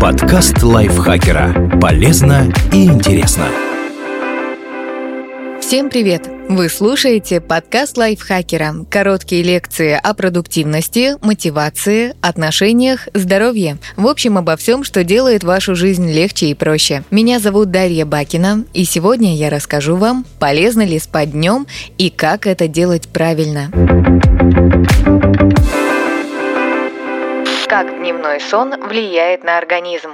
Подкаст лайфхакера. Полезно и интересно. Всем привет! Вы слушаете подкаст лайфхакера. Короткие лекции о продуктивности, мотивации, отношениях, здоровье. В общем, обо всем, что делает вашу жизнь легче и проще. Меня зовут Дарья Бакина, и сегодня я расскажу вам, полезно ли спать днем и как это делать правильно. Как дневной сон влияет на организм?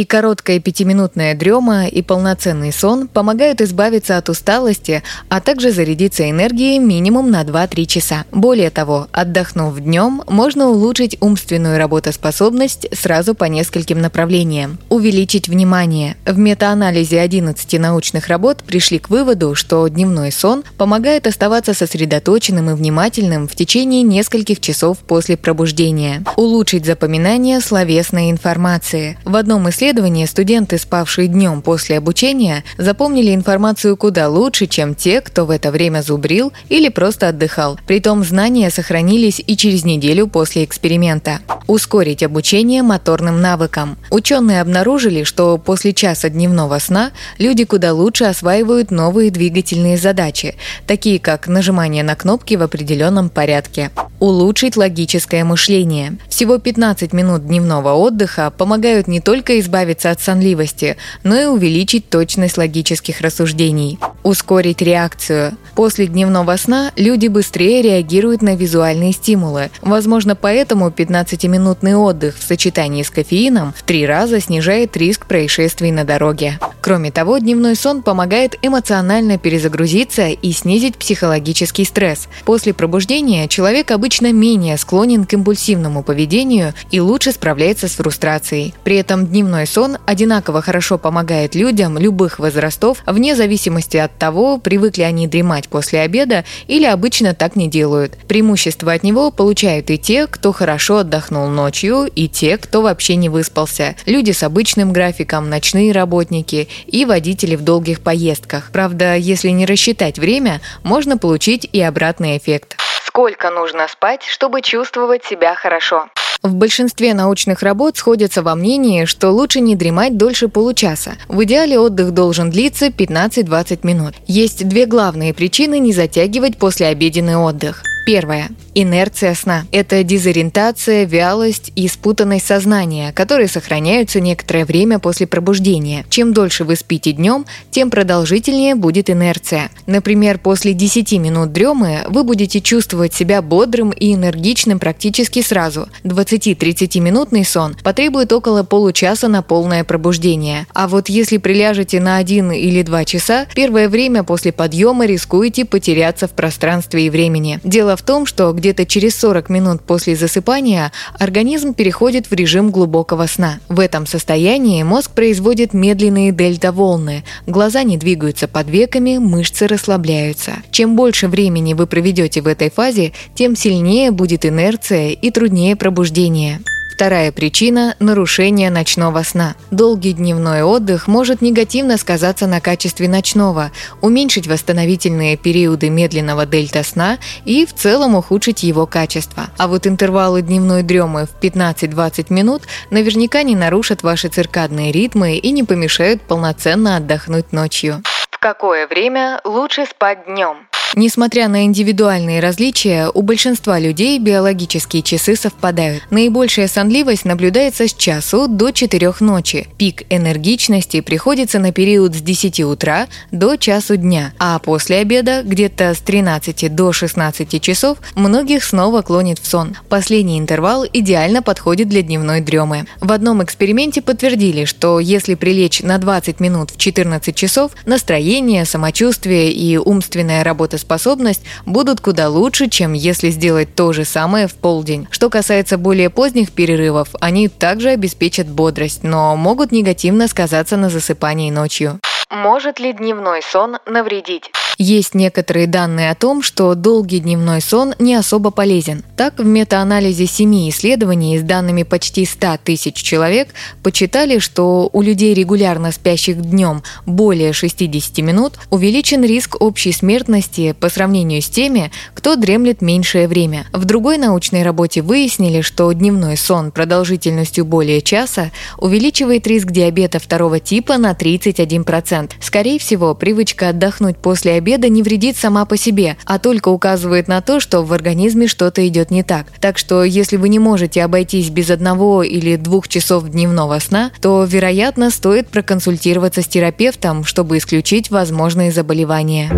И короткая пятиминутная дрема и полноценный сон помогают избавиться от усталости, а также зарядиться энергией минимум на 2-3 часа. Более того, отдохнув днем, можно улучшить умственную работоспособность сразу по нескольким направлениям. Увеличить внимание. В метаанализе 11 научных работ пришли к выводу, что дневной сон помогает оставаться сосредоточенным и внимательным в течение нескольких часов после пробуждения. Улучшить запоминание словесной информации. В одном из исследовании студенты, спавшие днем после обучения, запомнили информацию куда лучше, чем те, кто в это время зубрил или просто отдыхал. Притом знания сохранились и через неделю после эксперимента. Ускорить обучение моторным навыкам. Ученые обнаружили, что после часа дневного сна люди куда лучше осваивают новые двигательные задачи, такие как нажимание на кнопки в определенном порядке. Улучшить логическое мышление. Всего 15 минут дневного отдыха помогают не только избавиться избавиться от сонливости, но и увеличить точность логических рассуждений. Ускорить реакцию. После дневного сна люди быстрее реагируют на визуальные стимулы. Возможно, поэтому 15-минутный отдых в сочетании с кофеином в три раза снижает риск происшествий на дороге. Кроме того, дневной сон помогает эмоционально перезагрузиться и снизить психологический стресс. После пробуждения человек обычно менее склонен к импульсивному поведению и лучше справляется с фрустрацией. При этом дневной сон одинаково хорошо помогает людям любых возрастов, вне зависимости от того, привыкли они дремать после обеда или обычно так не делают. Преимущество от него получают и те, кто хорошо отдохнул ночью, и те, кто вообще не выспался. Люди с обычным графиком, ночные работники и водители в долгих поездках. Правда, если не рассчитать время, можно получить и обратный эффект. Сколько нужно спать, чтобы чувствовать себя хорошо? В большинстве научных работ сходятся во мнении, что лучше не дремать дольше получаса. В идеале отдых должен длиться 15-20 минут. Есть две главные причины не затягивать послеобеденный отдых. Первое. Инерция сна – это дезориентация, вялость и спутанность сознания, которые сохраняются некоторое время после пробуждения. Чем дольше вы спите днем, тем продолжительнее будет инерция. Например, после 10 минут дремы вы будете чувствовать себя бодрым и энергичным практически сразу. 20-30 минутный сон потребует около получаса на полное пробуждение. А вот если приляжете на 1 или 2 часа, первое время после подъема рискуете потеряться в пространстве и времени. Дело в том, что где-то через 40 минут после засыпания организм переходит в режим глубокого сна. В этом состоянии мозг производит медленные дельта-волны, глаза не двигаются под веками, мышцы расслабляются. Чем больше времени вы проведете в этой фазе, тем сильнее будет инерция и труднее пробуждение. Вторая причина – нарушение ночного сна. Долгий дневной отдых может негативно сказаться на качестве ночного, уменьшить восстановительные периоды медленного дельта-сна и в целом ухудшить его качество. А вот интервалы дневной дремы в 15-20 минут наверняка не нарушат ваши циркадные ритмы и не помешают полноценно отдохнуть ночью. В какое время лучше спать днем? Несмотря на индивидуальные различия, у большинства людей биологические часы совпадают. Наибольшая сонливость наблюдается с часу до 4 ночи. Пик энергичности приходится на период с 10 утра до часу дня, а после обеда, где-то с 13 до 16 часов, многих снова клонит в сон. Последний интервал идеально подходит для дневной дремы. В одном эксперименте подтвердили, что если прилечь на 20 минут в 14 часов, настроение, самочувствие и умственная работа работоспособность будут куда лучше, чем если сделать то же самое в полдень. Что касается более поздних перерывов, они также обеспечат бодрость, но могут негативно сказаться на засыпании ночью. Может ли дневной сон навредить? Есть некоторые данные о том, что долгий дневной сон не особо полезен. Так, в метаанализе семи исследований с данными почти 100 тысяч человек почитали, что у людей, регулярно спящих днем более 60 минут, увеличен риск общей смертности по сравнению с теми, кто дремлет меньшее время. В другой научной работе выяснили, что дневной сон продолжительностью более часа увеличивает риск диабета второго типа на 31%. Скорее всего, привычка отдохнуть после обеда не вредит сама по себе, а только указывает на то, что в организме что-то идет не так. Так что, если вы не можете обойтись без одного или двух часов дневного сна, то, вероятно, стоит проконсультироваться с терапевтом, чтобы исключить возможные заболевания.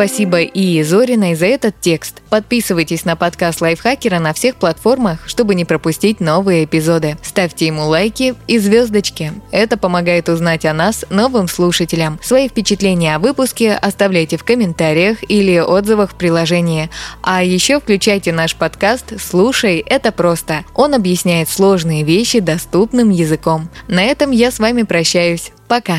Спасибо и Зориной за этот текст. Подписывайтесь на подкаст Лайфхакера на всех платформах, чтобы не пропустить новые эпизоды. Ставьте ему лайки и звездочки. Это помогает узнать о нас новым слушателям. Свои впечатления о выпуске оставляйте в комментариях или отзывах в приложении. А еще включайте наш подкаст «Слушай, это просто». Он объясняет сложные вещи доступным языком. На этом я с вами прощаюсь. Пока.